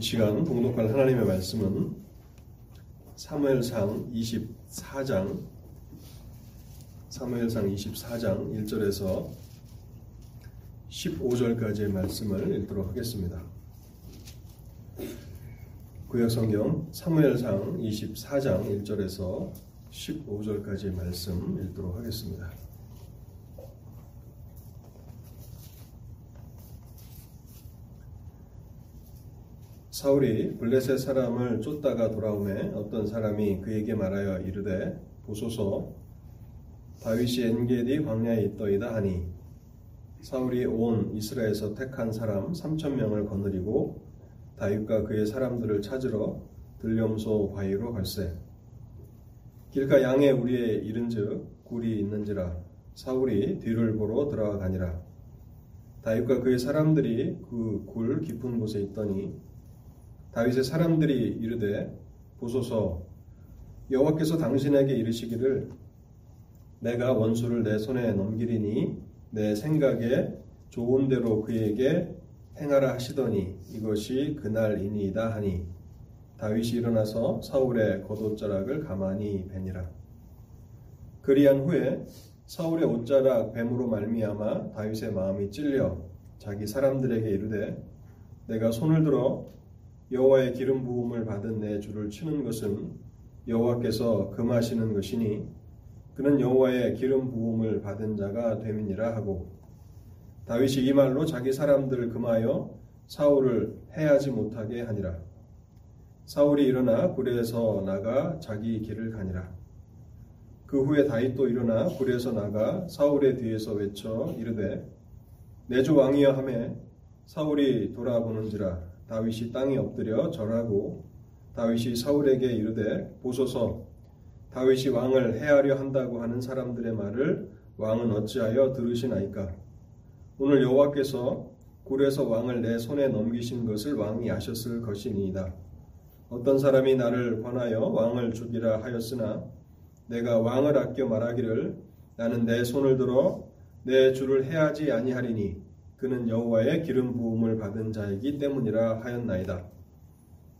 이 시간 봉독할 하나님의 말씀은 사무엘상 24장 사무엘상 24장 1절에서 15절까지의 말씀을 읽도록 하겠습니다. 구약성경 사무엘상 24장 1절에서 15절까지의 말씀 읽도록 하겠습니다. 사울이 블레셋 사람을 쫓다가 돌아오매 어떤 사람이 그에게 말하여 이르되 보소서. 다윗이 엔게디 광야에 있더이다 하니. 사울이 온 이스라엘에서 택한 사람 3천 명을 거느리고 다윗과 그의 사람들을 찾으러 들렴소 바위로 갈세. 길가 양의 우리에 이른즉 굴이 있는지라 사울이 뒤를 보러 들어가니라. 다윗과 그의 사람들이 그 굴 깊은 곳에 있더니 다윗의 사람들이 이르되 보소서 여호와께서 당신에게 이르시기를 내가 원수를 내 손에 넘기리니 내 생각에 좋은 대로 그에게 행하라 하시더니 이것이 그날이니이다 하니 다윗이 일어나서 사울의 겉옷자락을 가만히 베니라. 그리한 후에 사울의 옷자락 뱀으로 말미암아 다윗의 마음이 찔려 자기 사람들에게 이르되 내가 손을 들어 여호와의 기름 부음을 받은 내 주를 치는 것은 여호와께서 금하시는 것이니 그는 여호와의 기름 부음을 받은 자가 됨이니라 하고 다윗이 이 말로 자기 사람들을 금하여 사울을 해하지 못하게 하니라. 사울이 일어나 굴에서 나가 자기 길을 가니라. 그 후에 다윗도 일어나 굴에서 나가 사울의 뒤에서 외쳐 이르되 내주 왕이여 하매 사울이 돌아보는지라 다윗이 땅에 엎드려 절하고 다윗이 사울에게 이르되 보소서. 다윗이 왕을 해하려 한다고 하는 사람들의 말을 왕은 어찌하여 들으시나이까? 오늘 여호와께서 굴에서 왕을 내 손에 넘기신 것을 왕이 아셨을 것이니이다. 어떤 사람이 나를 권하여 왕을 죽이라 하였으나 내가 왕을 아껴 말하기를 나는 내 손을 들어 내 주를 해하지 아니하리니 그는 여호와의 기름 부음을 받은 자이기 때문이라 하였나이다.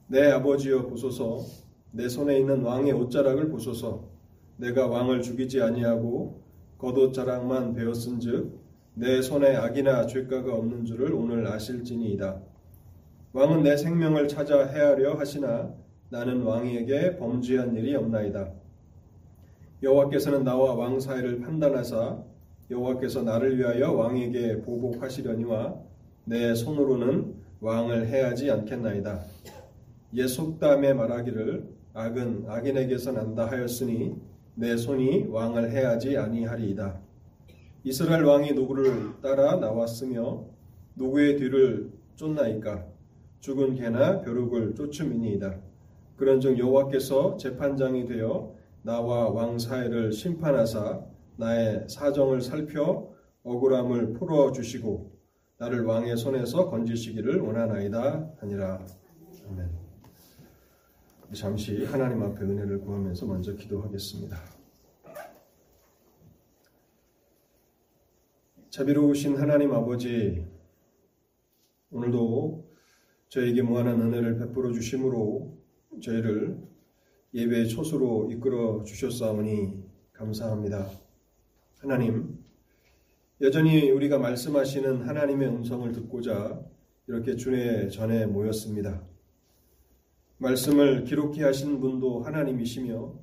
내 아버지여 보소서 내 손에 있는 왕의 옷자락을 보소서 내가 왕을 죽이지 아니하고 겉옷자락만 베었은즉 내 손에 악이나 죄가가 없는 줄을 오늘 아실지니이다. 왕은 내 생명을 찾아 해하려 하시나 나는 왕에게 범죄한 일이 없나이다. 여호와께서는 나와 왕 사이를 판단하사 여호와께서 나를 위하여 왕에게 보복하시려니와 내 손으로는 왕을 해하지 않겠나이다. 옛 속담에 말하기를 악은 악인에게서 난다 하였으니 내 손이 왕을 해하지 아니하리이다. 이스라엘 왕이 누구를 따라 나왔으며 누구의 뒤를 쫓나이까 죽은 개나 벼룩을 쫓음이니이다. 그런즉 여호와께서 재판장이 되어 나와 왕 사이를 심판하사 나의 사정을 살펴 억울함을 풀어 주시고 나를 왕의 손에서 건지시기를 원하나이다 하니라. 아멘. 잠시 하나님 앞에 은혜를 구하면서 먼저 기도하겠습니다. 자비로우신 하나님 아버지, 오늘도 저에게 무한한 은혜를 베풀어 주심으로 저희를 예배의 초수로 이끌어 주셨사오니 감사합니다. 하나님, 여전히 우리가 말씀하시는 하나님의 음성을 듣고자 이렇게 주의 전에 모였습니다. 말씀을 기록해 하신 분도 하나님이시며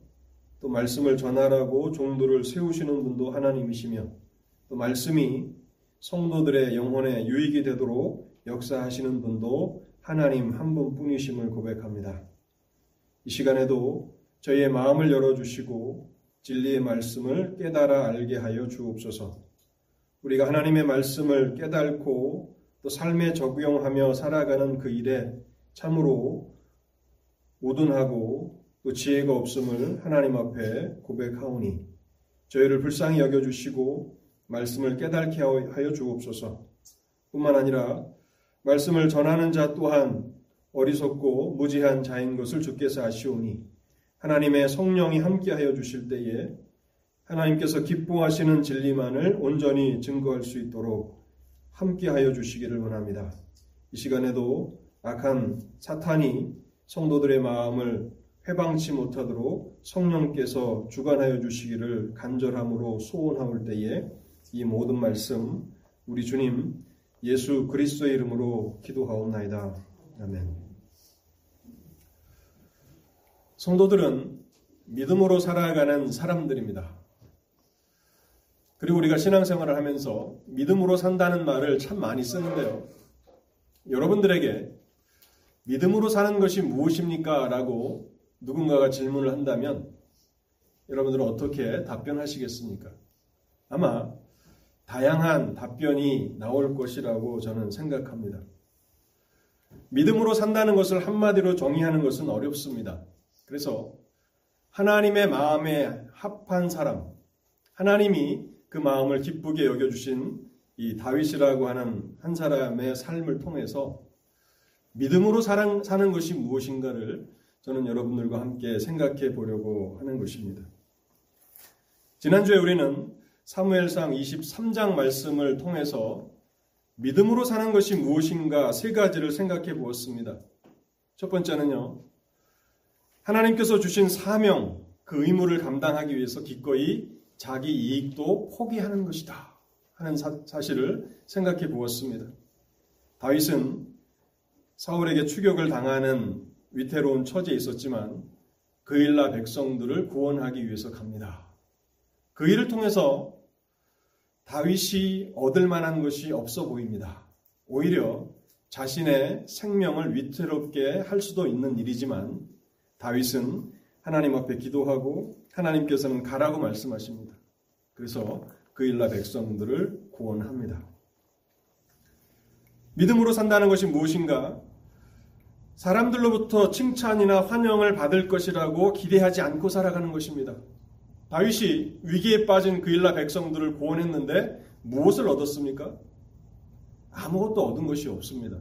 또 말씀을 전하라고 종도를 세우시는 분도 하나님이시며 또 말씀이 성도들의 영혼에 유익이 되도록 역사하시는 분도 하나님 한 분뿐이심을 고백합니다. 이 시간에도 저희의 마음을 열어주시고 진리의 말씀을 깨달아 알게 하여 주옵소서. 우리가 하나님의 말씀을 깨달고 또 삶에 적용하며 살아가는 그 일에 참으로 우둔하고 또 지혜가 없음을 하나님 앞에 고백하오니 저희를 불쌍히 여겨주시고 말씀을 깨닫게 하여 주옵소서. 뿐만 아니라 말씀을 전하는 자 또한 어리석고 무지한 자인 것을 주께서 아시오니 하나님의 성령이 함께하여 주실 때에 하나님께서 기뻐하시는 진리만을 온전히 증거할 수 있도록 함께하여 주시기를 원합니다. 이 시간에도 악한 사탄이 성도들의 마음을 회방치 못하도록 성령께서 주관하여 주시기를 간절함으로 소원하올 때에 이 모든 말씀 우리 주님 예수 그리스도의 이름으로 기도하옵나이다. 아멘. 성도들은 믿음으로 살아가는 사람들입니다. 그리고 우리가 신앙생활을 하면서 믿음으로 산다는 말을 참 많이 쓰는데요. 여러분들에게 믿음으로 사는 것이 무엇입니까? 라고 누군가가 질문을 한다면 여러분들은 어떻게 답변하시겠습니까? 아마 다양한 답변이 나올 것이라고 저는 생각합니다. 믿음으로 산다는 것을 한마디로 정의하는 것은 어렵습니다. 그래서 하나님의 마음에 합한 사람, 하나님이 그 마음을 기쁘게 여겨주신 이 다윗이라고 하는 한 사람의 삶을 통해서 믿음으로 사랑, 사는 것이 무엇인가를 저는 여러분들과 함께 생각해 보려고 하는 것입니다. 지난주에 우리는 사무엘상 23장 말씀을 통해서 믿음으로 사는 것이 무엇인가 세 가지를 생각해 보았습니다. 첫 번째는요, 하나님께서 주신 사명, 그 의무를 감당하기 위해서 기꺼이 자기 이익도 포기하는 것이다. 하는 사, 실을 생각해 보았습니다. 다윗은 사울에게 추격을 당하는 위태로운 처지에 있었지만 그일라 백성들을 구원하기 위해서 갑니다. 그 일을 통해서 다윗이 얻을 만한 것이 없어 보입니다. 오히려 자신의 생명을 위태롭게 할 수도 있는 일이지만 다윗은 하나님 앞에 기도하고 하나님께서는 가라고 말씀하십니다. 그래서 그일라 백성들을 구원합니다. 믿음으로 산다는 것이 무엇인가? 사람들로부터 칭찬이나 환영을 받을 것이라고 기대하지 않고 살아가는 것입니다. 다윗이 위기에 빠진 그일라 백성들을 구원했는데 무엇을 얻었습니까? 아무것도 얻은 것이 없습니다.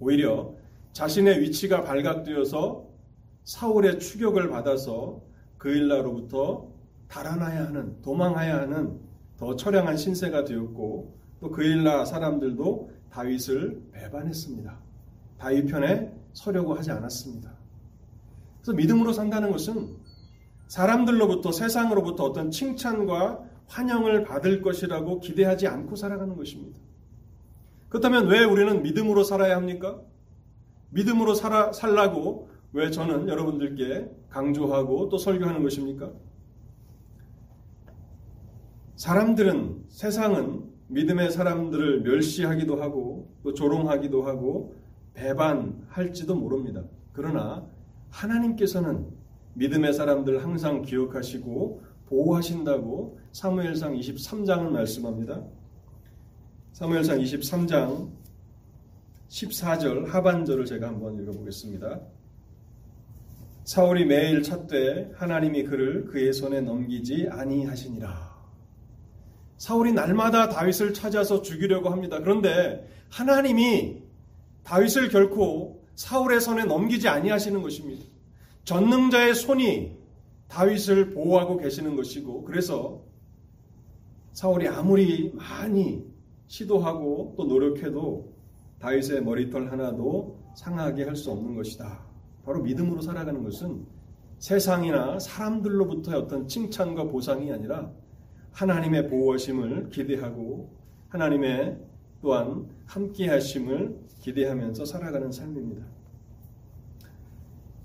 오히려 자신의 위치가 발각되어서 사울의 추격을 받아서 그일라로부터 달아나야 하는, 도망해야 하는 더 처량한 신세가 되었고 또 그일라 사람들도 다윗을 배반했습니다. 다윗 편에 서려고 하지 않았습니다. 그래서 믿음으로 산다는 것은 사람들로부터 세상으로부터 어떤 칭찬과 환영을 받을 것이라고 기대하지 않고 살아가는 것입니다. 그렇다면 왜 우리는 믿음으로 살아야 합니까? 믿음으로 살아, 살라고 왜 저는 여러분들께 강조하고 또 설교하는 것입니까? 사람들은, 세상은 믿음의 사람들을 멸시하기도 하고 또 조롱하기도 하고 배반할지도 모릅니다. 그러나 하나님께서는 믿음의 사람들 항상 기억하시고 보호하신다고 사무엘상 23장을 말씀합니다. 사무엘상 23장 14절 하반절을 제가 한번 읽어보겠습니다. 사울이 매일 찾되 하나님이 그를 그의 손에 넘기지 아니하시니라. 사울이 날마다 다윗을 찾아서 죽이려고 합니다. 그런데 하나님이 다윗을 결코 사울의 손에 넘기지 아니하시는 것입니다. 전능자의 손이 다윗을 보호하고 계시는 것이고 그래서 사울이 아무리 많이 시도하고 또 노력해도 다윗의 머리털 하나도 상하게 할 수 없는 것이다. 바로 믿음으로 살아가는 것은 세상이나 사람들로부터의 어떤 칭찬과 보상이 아니라 하나님의 보호하심을 기대하고 하나님의 또한 함께 하심을 기대하면서 살아가는 삶입니다.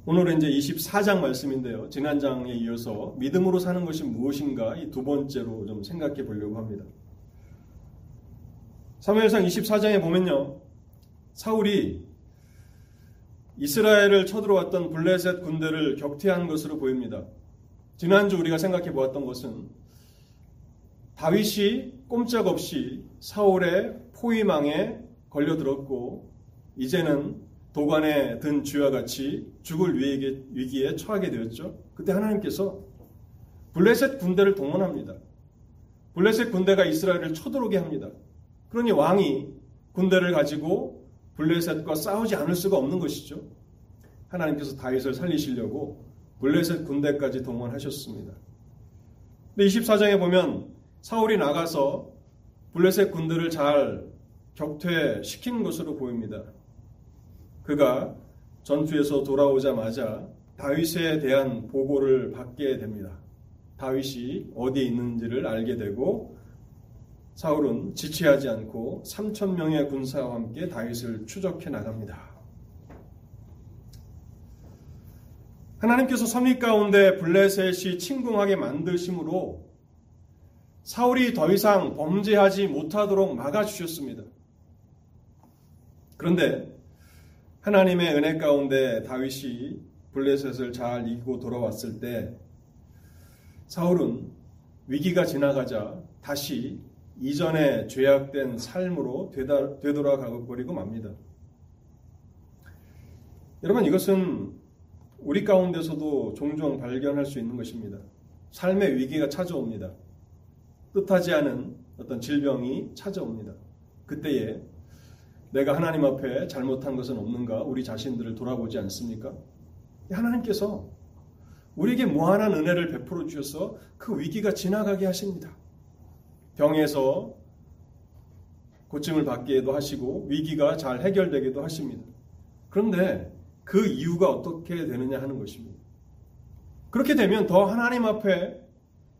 오늘은 이제 24장 말씀인데요. 지난 장에 이어서 믿음으로 사는 것이 무엇인가 이 두 번째로 좀 생각해 보려고 합니다. 사무엘상 24장에 보면요. 사울이 이스라엘을 쳐들어왔던 블레셋 군대를 격퇴한 것으로 보입니다. 지난주 우리가 생각해 보았던 것은 다윗이 꼼짝없이 사울의 포위망에 걸려들었고 이제는 도관에 든 쥐와 같이 죽을 위기에, 처하게 되었죠. 그때 하나님께서 블레셋 군대를 동원합니다. 블레셋 군대가 이스라엘을 쳐들어오게 합니다. 그러니 왕이 군대를 가지고 블레셋과 싸우지 않을 수가 없는 것이죠. 하나님께서 다윗을 살리시려고 블레셋 군대까지 동원하셨습니다. 근데 24장에 보면 사울이 나가서 블레셋 군대를 잘 격퇴시킨 것으로 보입니다. 그가 전투에서 돌아오자마자 다윗에 대한 보고를 받게 됩니다. 다윗이 어디에 있는지를 알게 되고 사울은 지체하지 않고 3천 명의 군사와 함께 다윗을 추적해 나갑니다. 하나님께서 선입 가운데 블레셋이 침공하게 만드심으로 사울이 더 이상 범죄하지 못하도록 막아주셨습니다. 그런데 하나님의 은혜 가운데 다윗이 블레셋을 잘 이기고 돌아왔을 때 사울은 위기가 지나가자 다시 이전에 죄악된 삶으로 되돌아가 버리고 맙니다. 여러분 이것은 우리 가운데서도 종종 발견할 수 있는 것입니다. 삶의 위기가 찾아옵니다. 뜻하지 않은 어떤 질병이 찾아옵니다. 그때에 내가 하나님 앞에 잘못한 것은 없는가 우리 자신들을 돌아보지 않습니까? 하나님께서 우리에게 무한한 은혜를 베풀어 주셔서 그 위기가 지나가게 하십니다. 병에서 고침을 받기도 하시고 위기가 잘 해결되기도 하십니다. 그런데 그 이유가 어떻게 되느냐 하는 것입니다. 그렇게 되면 더 하나님 앞에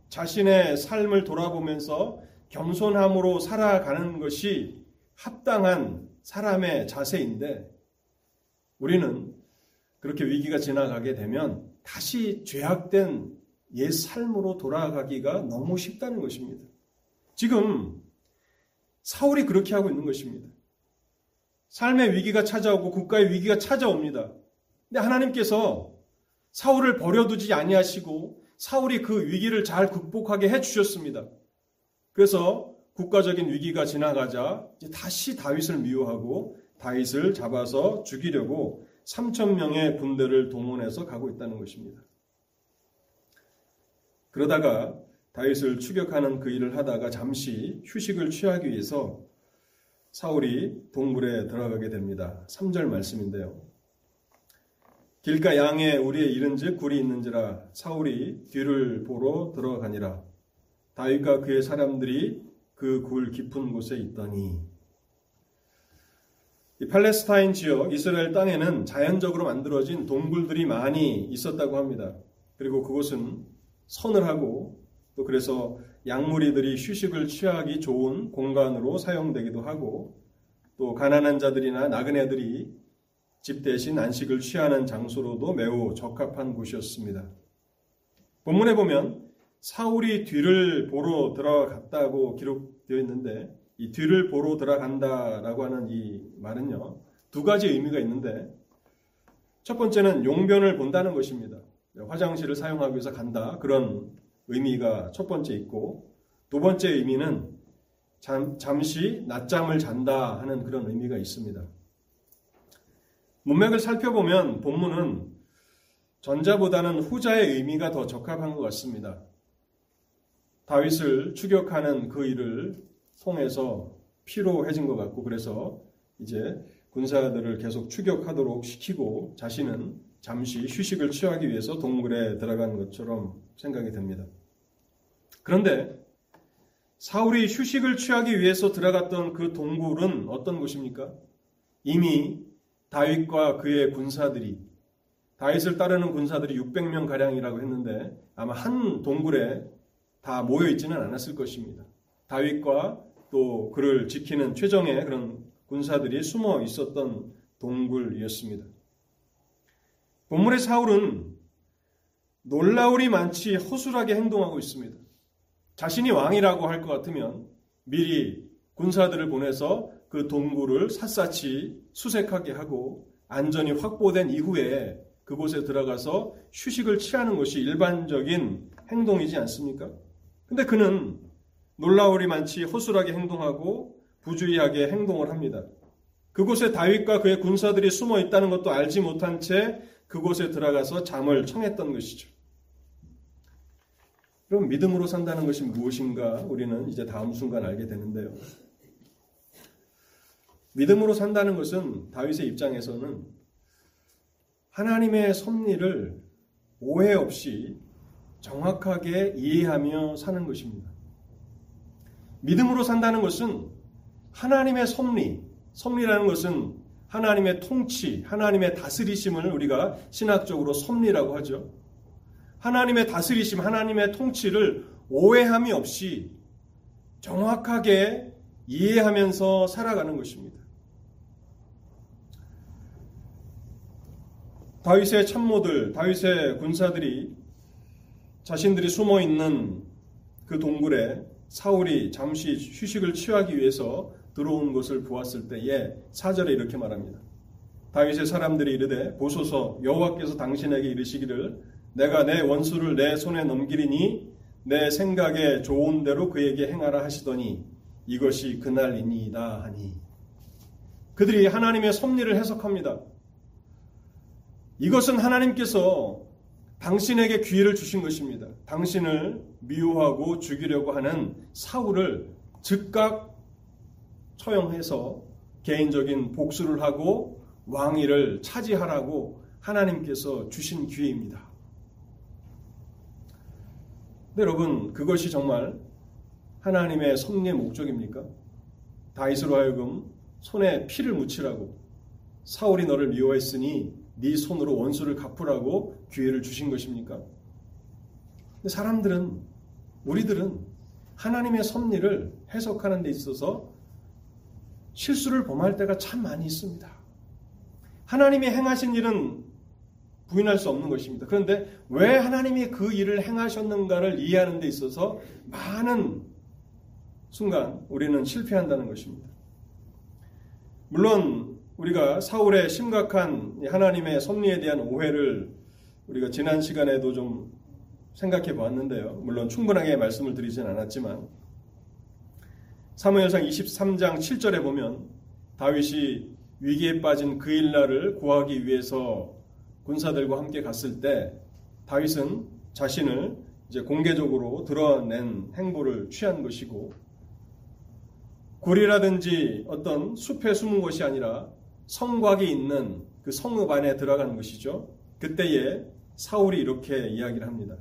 자신의 삶을 돌아보면서 겸손함으로 살아가는 것이 합당한 사람의 자세인데 우리는 그렇게 위기가 지나가게 되면 다시 죄악된 옛 삶으로 돌아가기가 너무 쉽다는 것입니다. 지금 사울이 그렇게 하고 있는 것입니다. 삶의 위기가 찾아오고 국가의 위기가 찾아옵니다. 근데 하나님께서 사울을 버려두지 아니하시고 사울이 그 위기를 잘 극복하게 해 주셨습니다. 그래서 국가적인 위기가 지나가자 다시 다윗을 미워하고 다윗을 잡아서 죽이려고 3천 명의 군대를 동원해서 가고 있다는 것입니다. 그러다가 다윗을 추격하는 그 일을 하다가 잠시 휴식을 취하기 위해서 사울이 동굴에 들어가게 됩니다. 3절 말씀인데요. 길가 양에 우리의 이른즉 굴이 있는지라 사울이 뒤를 보러 들어가니라. 다윗과 그의 사람들이 그 굴 깊은 곳에 있더니 이 팔레스타인 지역 이스라엘 땅에는 자연적으로 만들어진 동굴들이 많이 있었다고 합니다. 그리고 그곳은 서늘하고 또 그래서 약물이들이 휴식을 취하기 좋은 공간으로 사용되기도 하고 또 가난한 자들이나 나그네들이 집 대신 안식을 취하는 장소로도 매우 적합한 곳이었습니다. 본문에 보면 사울이 뒤를 보러 들어갔다고 기록되어 있는데 이 뒤를 보러 들어간다라고 하는 이 말은요 두 가지 의미가 있는데 첫 번째는 용변을 본다는 것입니다. 화장실을 사용하기 위해서 간다 그런 의미가 첫 번째 있고 두 번째 의미는 잠, 잠시 낮잠을 잔다 하는 그런 의미가 있습니다. 문맥을 살펴보면 본문은 전자보다는 후자의 의미가 더 적합한 것 같습니다. 다윗을 추격하는 그 일을 통해서 피로해진 것 같고 그래서 이제 군사들을 계속 추격하도록 시키고 자신은 잠시 휴식을 취하기 위해서 동굴에 들어간 것처럼 생각이 됩니다. 그런데 사울이 휴식을 취하기 위해서 들어갔던 그 동굴은 어떤 곳입니까? 이미 다윗과 그의 군사들이 다윗을 따르는 군사들이 600명 가량이라고 했는데 아마 한 동굴에 다 모여 있지는 않았을 것입니다. 다윗과 또 그를 지키는 최정의 그런 군사들이 숨어 있었던 동굴이었습니다. 본문의 사울은 놀라울이 많지 허술하게 행동하고 있습니다. 자신이 왕이라고 할 것 같으면 미리 군사들을 보내서 그 동굴을 샅샅이 수색하게 하고 안전이 확보된 이후에 그곳에 들어가서 휴식을 취하는 것이 일반적인 행동이지 않습니까? 근데 그는 놀라울이 많지 허술하게 행동하고 부주의하게 행동을 합니다. 그곳에 다윗과 그의 군사들이 숨어 있다는 것도 알지 못한 채 그곳에 들어가서 잠을 청했던 것이죠. 그럼 믿음으로 산다는 것이 무엇인가 우리는 이제 다음 순간 알게 되는데요. 믿음으로 산다는 것은 다윗의 입장에서는 하나님의 섭리를 오해 없이 정확하게 이해하며 사는 것입니다. 믿음으로 산다는 것은 하나님의 섭리, 섭리라는 것은 하나님의 통치, 하나님의 다스리심을 우리가 신학적으로 섭리라고 하죠. 하나님의 다스리심, 하나님의 통치를 오해함이 없이 정확하게 이해하면서 살아가는 것입니다. 다윗의 참모들, 다윗의 군사들이 자신들이 숨어 있는 그 동굴에 사울이 잠시 휴식을 취하기 위해서 들어온 것을 보았을 때에 사절에 이렇게 말합니다. 다윗의 사람들이 이르되 보소서 여호와께서 당신에게 이르시기를 내가 내 원수를 내 손에 넘기리니 내 생각에 좋은 대로 그에게 행하라 하시더니 이것이 그날이니이다 하니 그들이 하나님의 섭리를 해석합니다. 이것은 하나님께서 당신에게 기회를 주신 것입니다. 당신을 미워하고 죽이려고 하는 사울을 즉각 처형해서 개인적인 복수를 하고 왕위를 차지하라고 하나님께서 주신 기회입니다. 네, 여러분, 그것이 정말 하나님의 섭리의 목적입니까? 다윗으로 하여금 손에 피를 묻히라고 사울이 너를 미워했으니 네 손으로 원수를 갚으라고 기회를 주신 것입니까? 사람들은 우리들은 하나님의 섭리를 해석하는 데 있어서 실수를 범할 때가 참 많이 있습니다. 하나님이 행하신 일은 부인할 수 없는 것입니다. 그런데 왜 하나님이 그 일을 행하셨는가를 이해하는 데 있어서 많은 순간 우리는 실패한다는 것입니다. 물론 우리가 사울의 심각한 하나님의 섭리에 대한 오해를 우리가 지난 시간에도 좀 생각해 보았는데요. 물론 충분하게 말씀을 드리진 않았지만 사무엘상 23장 7절에 보면 다윗이 위기에 빠진 그 일날을 구하기 위해서 군사들과 함께 갔을 때 다윗은 자신을 이제 공개적으로 드러낸 행보를 취한 것이고 굴이라든지 어떤 숲에 숨은 것이 아니라 성곽이 있는 그 성읍 안에 들어가는 것이죠. 그때에 사울이 이렇게 이야기를 합니다.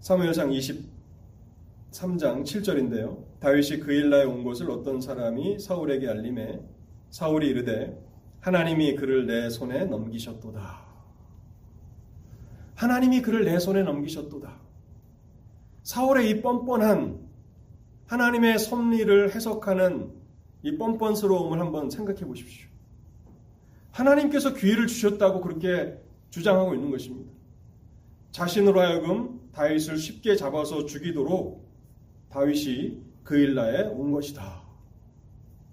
사무엘상 23장 7절인데요. 다윗이 그 일나에 온 것을 어떤 사람이 사울에게 알림해 사울이 이르되 하나님이 그를 내 손에 넘기셨도다. 하나님이 그를 내 손에 넘기셨도다. 사울의 이 뻔뻔한 하나님의 섭리를 해석하는 이 뻔뻔스러움을 한번 생각해 보십시오. 하나님께서 기회를 주셨다고 그렇게 주장하고 있는 것입니다. 자신으로 하여금 다윗을 쉽게 잡아서 죽이도록 다윗이 그 일나에 온 것이다.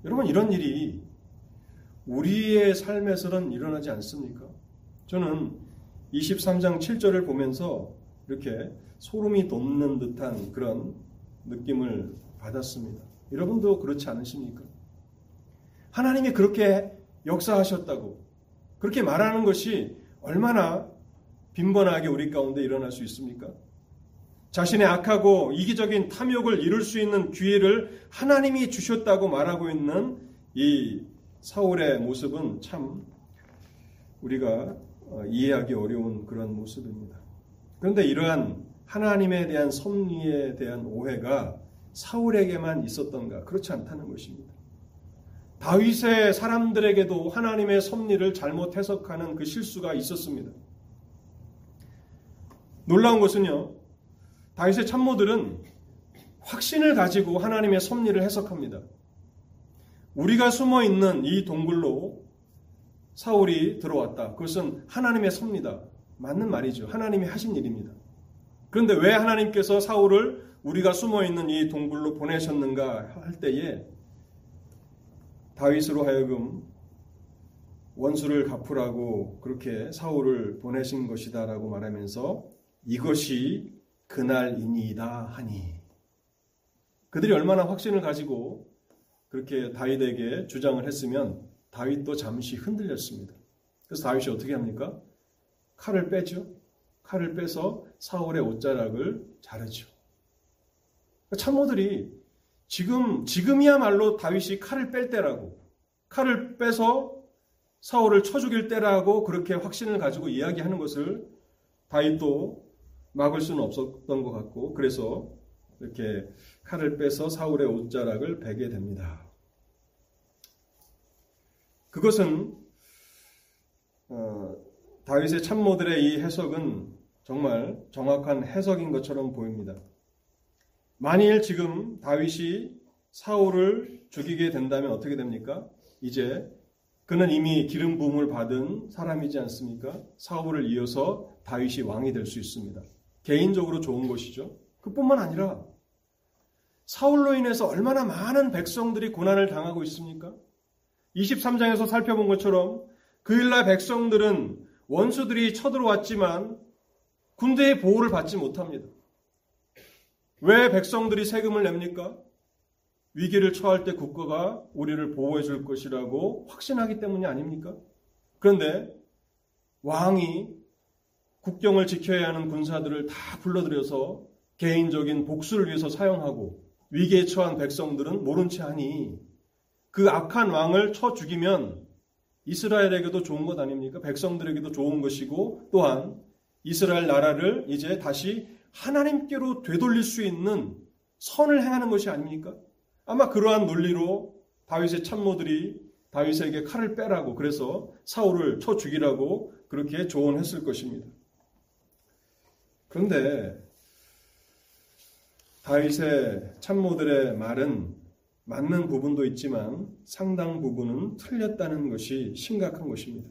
여러분 이런 일이 우리의 삶에서는 일어나지 않습니까? 저는 23장 7절을 보면서 이렇게 소름이 돋는 듯한 그런 느낌을 받았습니다. 여러분도 그렇지 않으십니까? 하나님이 그렇게 역사하셨다고 그렇게 말하는 것이 얼마나 빈번하게 우리 가운데 일어날 수 있습니까? 자신의 악하고 이기적인 탐욕을 이룰 수 있는 기회를 하나님이 주셨다고 말하고 있는 이 사울의 모습은 참 우리가 어, 이해하기 어려운 그런 모습입니다. 그런데 이러한 하나님에 대한 섭리에 대한 오해가 사울에게만 있었던가 그렇지 않다는 것입니다. 다윗의 사람들에게도 하나님의 섭리를 잘못 해석하는 그 실수가 있었습니다. 놀라운 것은요. 다윗의 참모들은 확신을 가지고 하나님의 섭리를 해석합니다. 우리가 숨어 있는 이 동굴로 사울이 들어왔다. 그것은 하나님의 섭니다. 맞는 말이죠. 하나님이 하신 일입니다. 그런데 왜 하나님께서 사울을 우리가 숨어 있는 이 동굴로 보내셨는가 할 때에 다윗으로 하여금 원수를 갚으라고 그렇게 사울을 보내신 것이다라고 말하면서 이것이 그날이니이다 하니 그들이 얼마나 확신을 가지고 그렇게 다윗에게 주장을 했으면 다윗도 잠시 흔들렸습니다. 그래서 다윗이 어떻게 합니까? 칼을 빼죠. 칼을 빼서 사울의 옷자락을 자르죠. 참모들이 지금 지금이야말로 다윗이 칼을 뺄 때라고 칼을 빼서 사울을 쳐 죽일 때라고 그렇게 확신을 가지고 이야기하는 것을 다윗도 막을 수는 없었던 것 같고 그래서 이렇게 칼을 빼서 사울의 옷자락을 베게 됩니다. 그것은 어, 다윗의 참모들의 이 해석은 정말 정확한 해석인 것처럼 보입니다. 만일 지금 다윗이 사울을 죽이게 된다면 어떻게 됩니까? 이제 그는 이미 기름 부음을 받은 사람이지 않습니까? 사울을 이어서 다윗이 왕이 될 수 있습니다. 개인적으로 좋은 것이죠. 그뿐만 아니라 사울로 인해서 얼마나 많은 백성들이 고난을 당하고 있습니까? 23장에서 살펴본 것처럼 그 일날 백성들은 원수들이 쳐들어왔지만 군대의 보호를 받지 못합니다. 왜 백성들이 세금을 냅니까? 위기를 처할 때 국가가 우리를 보호해 줄 것이라고 확신하기 때문이 아닙니까? 그런데 왕이 국경을 지켜야 하는 군사들을 다 불러들여서 개인적인 복수를 위해서 사용하고 위기에 처한 백성들은 모른 채 하니 그 악한 왕을 쳐 죽이면 이스라엘에게도 좋은 것 아닙니까? 백성들에게도 좋은 것이고 또한 이스라엘 나라를 이제 다시 하나님께로 되돌릴 수 있는 선을 행하는 것이 아닙니까? 아마 그러한 논리로 다윗의 참모들이 다윗에게 칼을 빼라고 그래서 사울을 쳐 죽이라고 그렇게 조언했을 것입니다. 그런데 다윗의 참모들의 말은 맞는 부분도 있지만 상당 부분은 틀렸다는 것이 심각한 것입니다.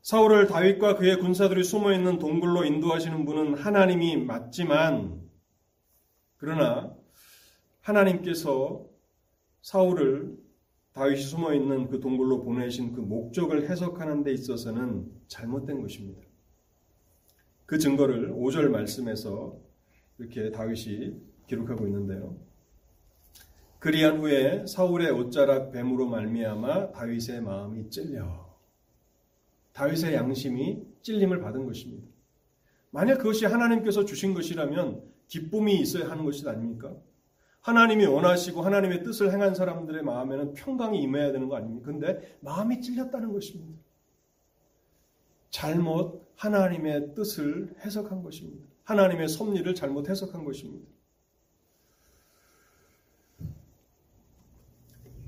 사울을 다윗과 그의 군사들이 숨어 있는 동굴로 인도하시는 분은 하나님이 맞지만 그러나 하나님께서 사울을 다윗이 숨어 있는 그 동굴로 보내신 그 목적을 해석하는 데 있어서는 잘못된 것입니다. 그 증거를 5절 말씀에서 이렇게 다윗이 기록하고 있는데요. 그리한 후에 사울의 옷자락 뱀으로 말미암아 다윗의 마음이 찔려 다윗의 양심이 찔림을 받은 것입니다. 만약 그것이 하나님께서 주신 것이라면 기쁨이 있어야 하는 것이 아닙니까? 하나님이 원하시고 하나님의 뜻을 행한 사람들의 마음에는 평강이 임해야 되는 거 아닙니까? 근데 마음이 찔렸다는 것입니다. 잘못 하나님의 뜻을 해석한 것입니다. 하나님의 섭리를 잘못 해석한 것입니다.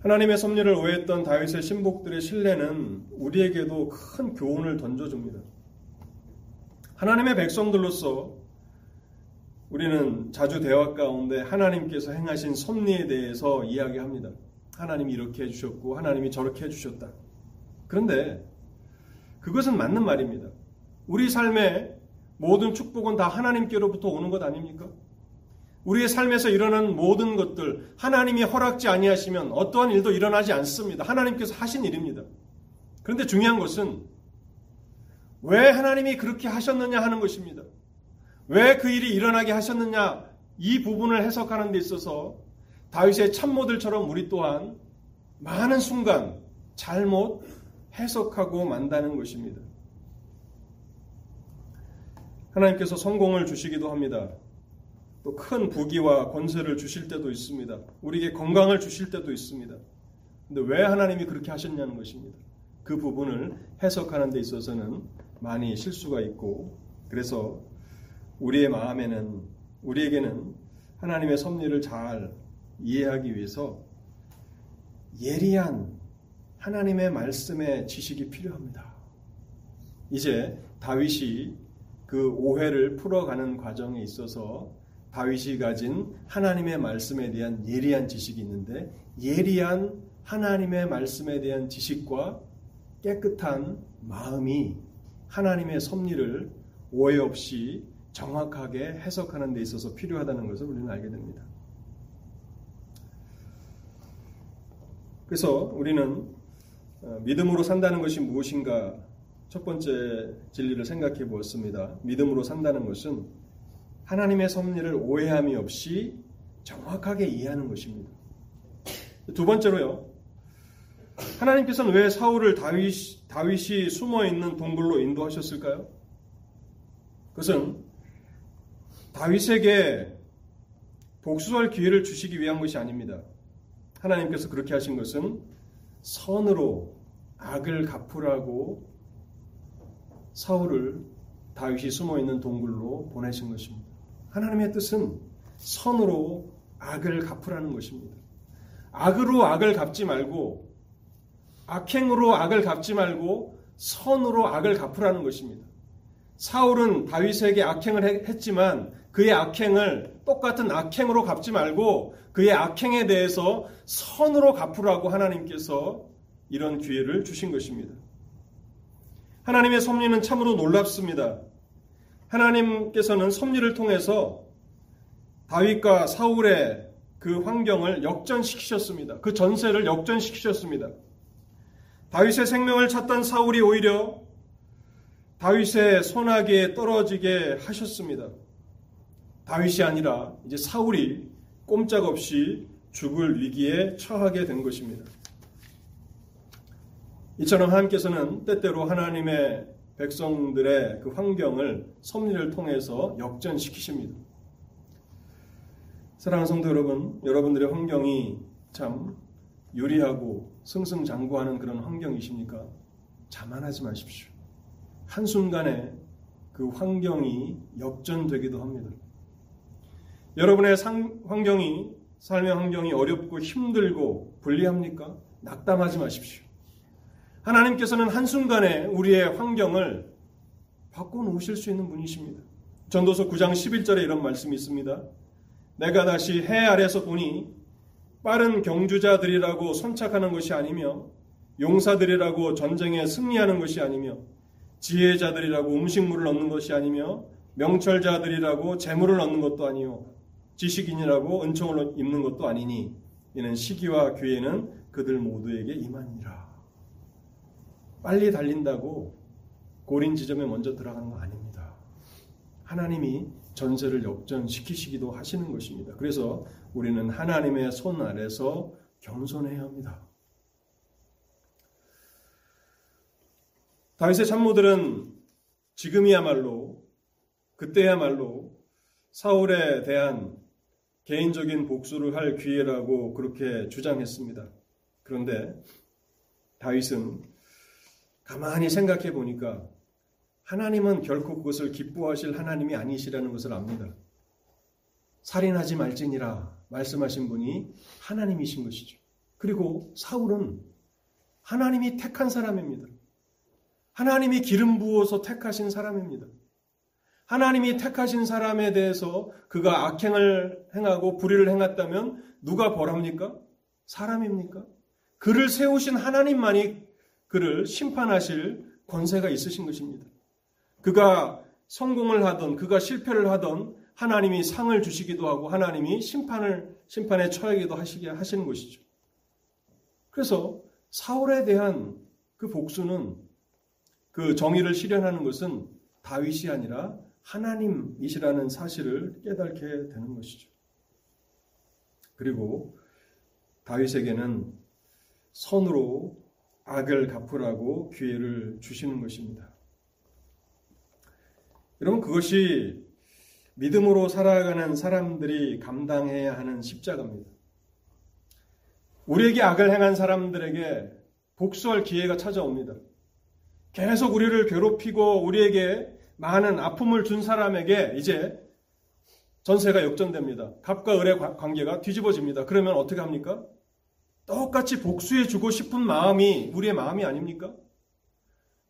하나님의 섭리를 오해했던 다윗의 신복들의 신뢰는 우리에게도 큰 교훈을 던져줍니다. 하나님의 백성들로서 우리는 자주 대화 가운데 하나님께서 행하신 섭리에 대해서 이야기합니다. 하나님이 이렇게 해주셨고 하나님이 저렇게 해주셨다. 그런데 그것은 맞는 말입니다. 우리 삶의 모든 축복은 다 하나님께로부터 오는 것 아닙니까? 우리의 삶에서 일어난 모든 것들 하나님이 허락지 아니하시면 어떠한 일도 일어나지 않습니다. 하나님께서 하신 일입니다. 그런데 중요한 것은 왜 하나님이 그렇게 하셨느냐 하는 것입니다. 왜 그 일이 일어나게 하셨느냐 이 부분을 해석하는 데 있어서 다윗의 참모들처럼 우리 또한 많은 순간 잘못 해석하고 만다는 것입니다. 하나님께서 성공을 주시기도 합니다. 또 큰 부귀와 권세를 주실 때도 있습니다. 우리에게 건강을 주실 때도 있습니다. 근데 왜 하나님이 그렇게 하셨냐는 것입니다. 그 부분을 해석하는 데 있어서는 많이 실수가 있고 그래서 우리의 마음에는 우리에게는 하나님의 섭리를 잘 이해하기 위해서 예리한 하나님의 말씀의 지식이 필요합니다. 이제 다윗이 그 오해를 풀어가는 과정에 있어서 다윗이 가진 하나님의 말씀에 대한 예리한 지식이 있는데 예리한 하나님의 말씀에 대한 지식과 깨끗한 마음이 하나님의 섭리를 오해 없이 정확하게 해석하는 데 있어서 필요하다는 것을 우리는 알게 됩니다. 그래서 우리는 어, 믿음으로 산다는 것이 무엇인가 첫 번째 진리를 생각해 보았습니다. 믿음으로 산다는 것은 하나님의 섭리를 오해함이 없이 정확하게 이해하는 것입니다. 두 번째로요. 하나님께서는 왜 사울을 다윗, 다윗이 숨어 있는 동굴로 인도하셨을까요? 그것은 다윗에게 복수할 기회를 주시기 위한 것이 아닙니다. 하나님께서 그렇게 하신 것은 선으로 악을 갚으라고 사울을 다윗이 숨어 있는 동굴로 보내신 것입니다. 하나님의 뜻은 선으로 악을 갚으라는 것입니다. 악으로 악을 갚지 말고 악행으로 악을 갚지 말고 선으로 악을 갚으라는 것입니다. 사울은 다윗에게 악행을 했지만 그의 악행을 똑같은 악행으로 갚지 말고 그의 악행에 대해서 선으로 갚으라고 하나님께서 이런 기회를 주신 것입니다. 하나님의 섭리는 참으로 놀랍습니다. 하나님께서는 섭리를 통해서 다윗과 사울의 그 환경을 역전시키셨습니다. 그 전세를 역전시키셨습니다. 다윗의 생명을 찾던 사울이 오히려 다윗의 손아귀에 떨어지게 하셨습니다. 다윗이 아니라 이제 사울이 꼼짝없이 죽을 위기에 처하게 된 것입니다. 이처럼 하나님께서는 때때로 하나님의 백성들의 그 환경을 섭리를 통해서 역전시키십니다. 사랑하는 성도 여러분, 여러분들의 환경이 참 유리하고 승승장구하는 그런 환경이십니까? 자만하지 마십시오. 한순간에 그 환경이 역전되기도 합니다. 여러분의 상, 환경이, 삶의 환경이 어렵고 힘들고 불리합니까? 낙담하지 마십시오. 하나님께서는 한순간에 우리의 환경을 바꿔놓으실 수 있는 분이십니다. 전도서 9장 11절에 이런 말씀이 있습니다. 내가 다시 해 아래서 보니 빠른 경주자들이라고 선착하는 것이 아니며 용사들이라고 전쟁에 승리하는 것이 아니며 지혜자들이라고 음식물을 얻는 것이 아니며 명철자들이라고 재물을 얻는 것도 아니요 지식인이라고 은총을 입는 것도 아니니 이는 시기와 기회는 그들 모두에게 임하니라. 빨리 달린다고 고린 지점에 먼저 들어가는 거 아닙니다. 하나님이 전세를 역전시키시기도 하시는 것입니다. 그래서 우리는 하나님의 손 아래서 겸손해야 합니다. 다윗의 참모들은 지금이야말로 그때야말로 사울에 대한 개인적인 복수를 할 기회라고 그렇게 주장했습니다. 그런데 다윗은 가만히 생각해 보니까 하나님은 결코 그것을 기뻐하실 하나님이 아니시라는 것을 압니다. 살인하지 말지니라 말씀하신 분이 하나님이신 것이죠. 그리고 사울은 하나님이 택한 사람입니다. 하나님이 기름 부어서 택하신 사람입니다. 하나님이 택하신 사람에 대해서 그가 악행을 행하고 불의를 행했다면 누가 벌합니까? 사람입니까? 그를 세우신 하나님만이 그를 심판하실 권세가 있으신 것입니다. 그가 성공을 하던 그가 실패를 하던 하나님이 상을 주시기도 하고 하나님이 심판을 심판에 처하기도 하시게 하시는 것이죠. 그래서 사울에 대한 그 복수는 그 정의를 실현하는 것은 다윗이 아니라 하나님이시라는 사실을 깨닫게 되는 것이죠. 그리고 다윗에게는 선으로 악을 갚으라고 기회를 주시는 것입니다. 여러분 그것이 믿음으로 살아가는 사람들이 감당해야 하는 십자가입니다. 우리에게 악을 행한 사람들에게 복수할 기회가 찾아옵니다. 계속 우리를 괴롭히고 우리에게 많은 아픔을 준 사람에게 이제 전세가 역전됩니다. 갑과 을의 관계가 뒤집어집니다. 그러면 어떻게 합니까? 똑같이 복수해 주고 싶은 마음이 우리의 마음이 아닙니까?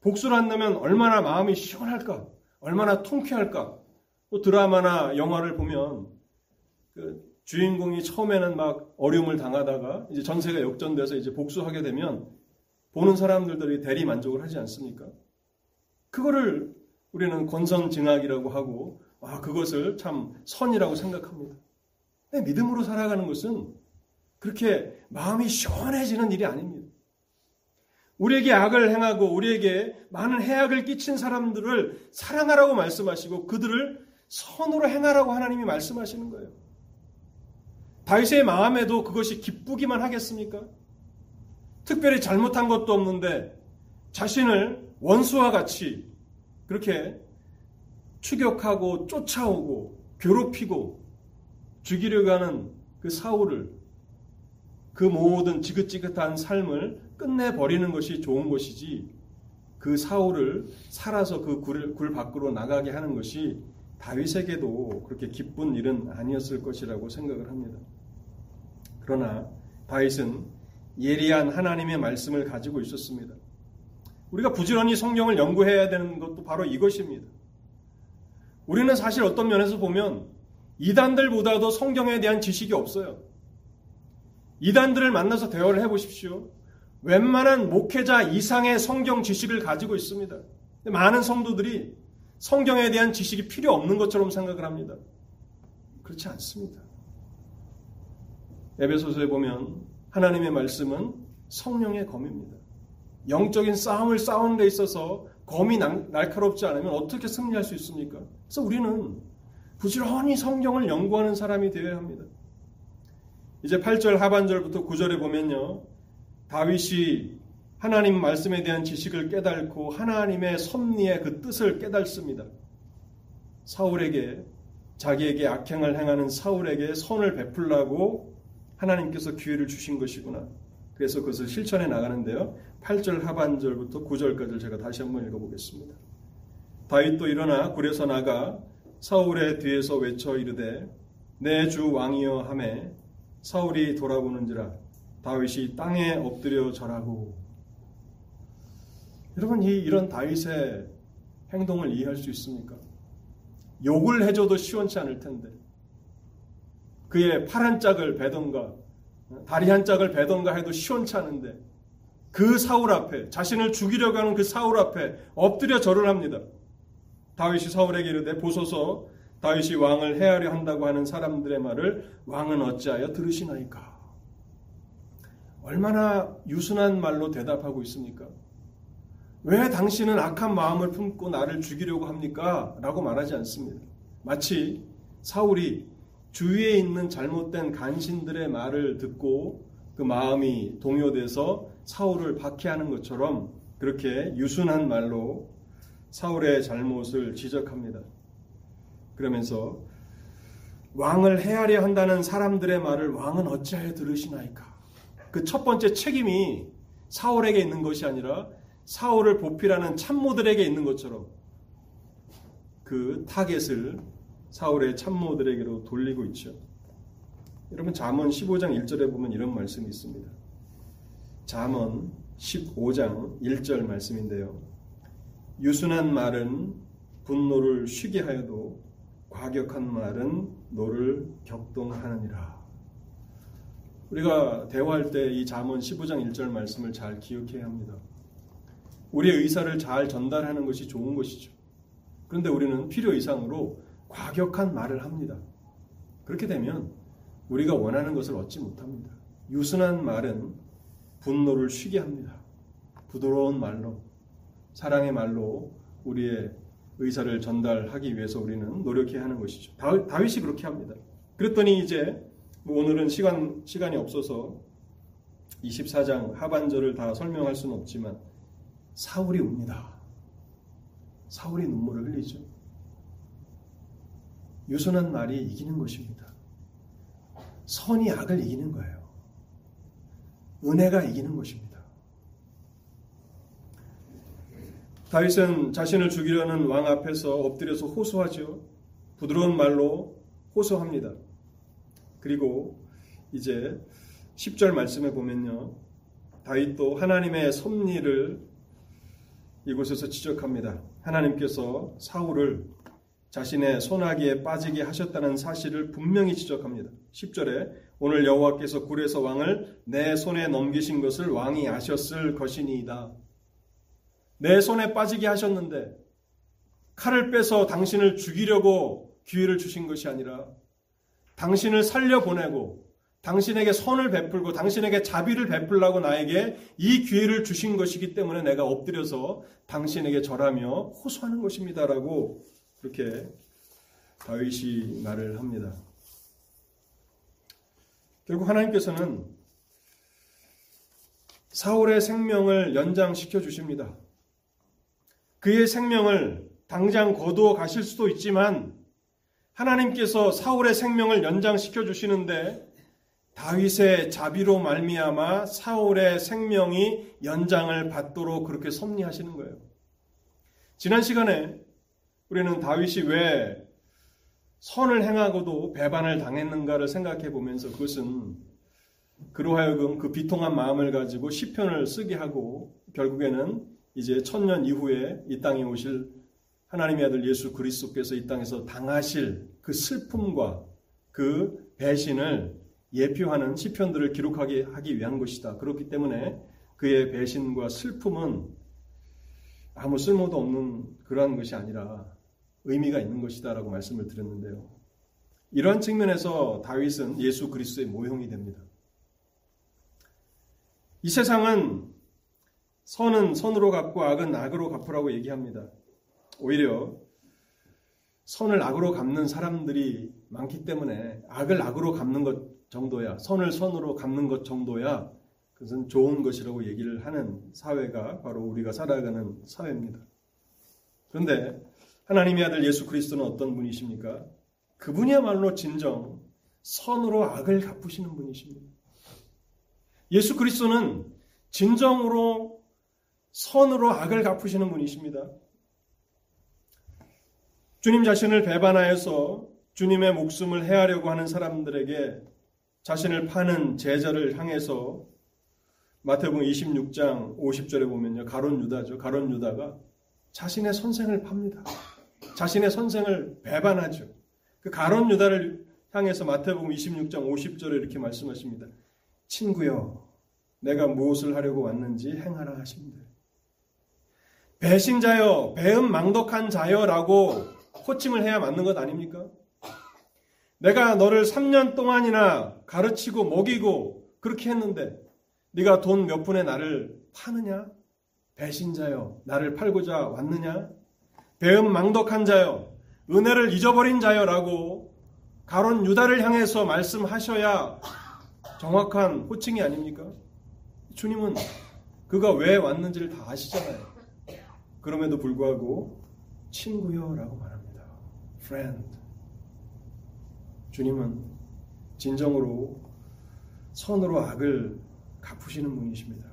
복수를 한다면 얼마나 마음이 시원할까? 얼마나 통쾌할까? 또 드라마나 영화를 보면 그 주인공이 처음에는 막 어려움을 당하다가 이제 전세가 역전돼서 이제 복수하게 되면 보는 사람들들이 대리 만족을 하지 않습니까? 그거를 우리는 권선징악이라고 하고 아 그것을 참 선이라고 생각합니다. 믿음으로 살아가는 것은 그렇게 마음이 시원해지는 일이 아닙니다. 우리에게 악을 행하고 우리에게 많은 해악을 끼친 사람들을 사랑하라고 말씀하시고 그들을 선으로 행하라고 하나님이 말씀하시는 거예요. 다윗의 마음에도 그것이 기쁘기만 하겠습니까? 특별히 잘못한 것도 없는데 자신을 원수와 같이 그렇게 추격하고 쫓아오고 괴롭히고 죽이려고 하는 그 사울을 그 모든 지긋지긋한 삶을 끝내버리는 것이 좋은 것이지 그 사울을 살아서 그 굴, 굴 밖으로 나가게 하는 것이 다윗에게도 그렇게 기쁜 일은 아니었을 것이라고 생각을 합니다. 그러나 다윗은 예리한 하나님의 말씀을 가지고 있었습니다. 우리가 부지런히 성경을 연구해야 되는 것도 바로 이것입니다. 우리는 사실 어떤 면에서 보면 이단들보다도 성경에 대한 지식이 없어요. 이단들을 만나서 대화를 해보십시오. 웬만한 목회자 이상의 성경 지식을 가지고 있습니다. 많은 성도들이 성경에 대한 지식이 필요 없는 것처럼 생각을 합니다. 그렇지 않습니다. 에베소서에 보면 하나님의 말씀은 성령의 검입니다. 영적인 싸움을 싸우는 데 있어서 검이 날카롭지 않으면 어떻게 승리할 수 있습니까? 그래서 우리는 부지런히 성경을 연구하는 사람이 되어야 합니다. 이제 8절 하반절부터 9절에 보면요. 다윗이 하나님 말씀에 대한 지식을 깨닫고 하나님의 섭리의 그 뜻을 깨닫습니다. 사울에게 자기에게 악행을 행하는 사울에게 선을 베풀라고 하나님께서 기회를 주신 것이구나. 그래서 그것을 실천해 나가는데요. 8절 하반절부터 9절까지 제가 다시 한번 읽어보겠습니다. 다윗도 일어나 굴에서 나가 사울의 뒤에서 외쳐 이르되 내 주 왕이여 함에 사울이 돌아보는지라 다윗이 땅에 엎드려 절하고 여러분 이 이런 다윗의 행동을 이해할 수 있습니까? 욕을 해줘도 시원치 않을 텐데 그의 팔한 짝을 베던가 다리 한 짝을 베던가 해도 시원치 않은데 그 사울 앞에 자신을 죽이려고 하는 그 사울 앞에 엎드려 절을 합니다. 다윗이 사울에게 이르되 보소서 다윗이 왕을 해하려 한다고 하는 사람들의 말을 왕은 어찌하여 들으시나이까? 얼마나 유순한 말로 대답하고 있습니까? 왜 당신은 악한 마음을 품고 나를 죽이려고 합니까? 라고 말하지 않습니다. 마치 사울이 주위에 있는 잘못된 간신들의 말을 듣고 그 마음이 동요돼서 사울을 박해하는 것처럼 그렇게 유순한 말로 사울의 잘못을 지적합니다. 그러면서 왕을 해하려 한다는 사람들의 말을 왕은 어찌하여 들으시나이까? 그 첫 번째 책임이 사울에게 있는 것이 아니라 사울을 보필하는 참모들에게 있는 것처럼 그 타겟을 사울의 참모들에게로 돌리고 있죠. 여러분 잠언 15장 1절에 보면 이런 말씀이 있습니다. 잠언 15장 1절 말씀인데요. 유순한 말은 분노를 쉬게 하여도 과격한 말은 노를 격동하느니라. 우리가 대화할 때 이 잠언 15장 1절 말씀을 잘 기억해야 합니다. 우리의 의사를 잘 전달하는 것이 좋은 것이죠. 그런데 우리는 필요 이상으로 과격한 말을 합니다. 그렇게 되면 우리가 원하는 것을 얻지 못합니다. 유순한 말은 분노를 쉬게 합니다. 부드러운 말로, 사랑의 말로 우리의 의사를 전달하기 위해서 우리는 노력해야 하는 것이죠. 다윗이 그렇게 합니다. 그랬더니 이제 뭐 오늘은 시간, 시간이 없어서 24장 하반절을 다 설명할 수는 없지만 사울이 웁니다. 사울이 눈물을 흘리죠. 유순한 말이 이기는 것입니다. 선이 악을 이기는 거예요. 은혜가 이기는 것입니다. 다윗은 자신을 죽이려는 왕 앞에서 엎드려서 호소하죠. 부드러운 말로 호소합니다. 그리고 이제 10절 말씀에 보면요. 다윗도 하나님의 섭리를 이곳에서 지적합니다. 하나님께서 사울을 자신의 소나기에 빠지게 하셨다는 사실을 분명히 지적합니다. 10절에 오늘 여호와께서 굴에서 왕을 내 손에 넘기신 것을 왕이 아셨을 것이니이다. 내 손에 빠지게 하셨는데 칼을 빼서 당신을 죽이려고 기회를 주신 것이 아니라 당신을 살려보내고 당신에게 선을 베풀고 당신에게 자비를 베풀라고 나에게 이 기회를 주신 것이기 때문에 내가 엎드려서 당신에게 절하며 호소하는 것입니다라고 그렇게 다윗이 말을 합니다. 결국 하나님께서는 사울의 생명을 연장시켜 주십니다. 그의 생명을 당장 거두어 가실 수도 있지만 하나님께서 사울의 생명을 연장시켜 주시는데 다윗의 자비로 말미암아 사울의 생명이 연장을 받도록 그렇게 섭리하시는 거예요. 지난 시간에 우리는 다윗이 왜 선을 행하고도 배반을 당했는가를 생각해 보면서 그것은 그로 하여금 그 비통한 마음을 가지고 시편을 쓰게 하고 결국에는 이제 천년 이후에 이 땅에 오실 하나님의 아들 예수 그리스도께서 이 땅에서 당하실 그 슬픔과 그 배신을 예표하는 시편들을 기록하게 하기 위한 것이다. 그렇기 때문에 그의 배신과 슬픔은 아무 쓸모도 없는 그러한 것이 아니라 의미가 있는 것이다라고 말씀을 드렸는데요. 이러한 측면에서 다윗은 예수 그리스도의 모형이 됩니다. 이 세상은 선은 선으로 갚고 악은 악으로 갚으라고 얘기합니다. 오히려 선을 악으로 갚는 사람들이 많기 때문에 악을 악으로 갚는 것 정도야, 선을 선으로 갚는 것 정도야 그것은 좋은 것이라고 얘기를 하는 사회가 바로 우리가 살아가는 사회입니다. 그런데 하나님의 아들 예수 그리스도는 어떤 분이십니까? 그분이야말로 진정 선으로 악을 갚으시는 분이십니다. 예수 그리스도는 진정으로 선으로 악을 갚으시는 분이십니다. 주님 자신을 배반하여서 주님의 목숨을 해하려고 하는 사람들에게 자신을 파는 제자를 향해서 마태복음 26장 50절에 보면요. 가론 유다죠. 가론 유다가 자신의 선생을 팝니다. 자신의 선생을 배반하죠. 그 가론 유다를 향해서 마태복음 26장 50절에 이렇게 말씀하십니다. 친구여, 내가 무엇을 하려고 왔는지 행하라 하십니다. 배신자여, 배음 망덕한 자여라고 호칭을 해야 맞는 것 아닙니까? 내가 너를 3년 동안이나 가르치고 먹이고 그렇게 했는데 네가 돈 몇 푼에 나를 파느냐? 배신자여, 나를 팔고자 왔느냐? 배음 망덕한 자여, 은혜를 잊어버린 자여라고 가론 유다를 향해서 말씀하셔야 정확한 호칭이 아닙니까? 주님은 그가 왜 왔는지를 다 아시잖아요. 그럼에도 불구하고 친구여라고 말합니다. friend. 주님은 진정으로 선으로 악을 갚으시는 분이십니다.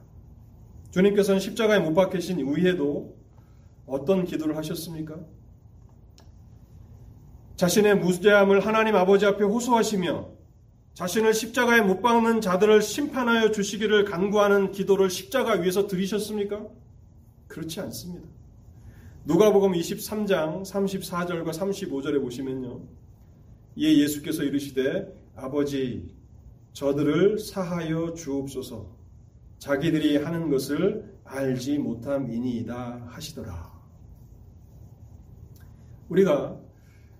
주님께서는 십자가에 못 박히신 이후에도 어떤 기도를 하셨습니까? 자신의 무죄함을 하나님 아버지 앞에 호소하시며 자신을 십자가에 못 박는 자들을 심판하여 주시기를 간구하는 기도를 십자가 위에서 드리셨습니까? 그렇지 않습니다. 누가복음 23장 34절과 35절에 보시면요. 이에 예수께서 이르시되 아버지 저들을 사하여 주옵소서 자기들이 하는 것을 알지 못함이니이다 하시더라. 우리가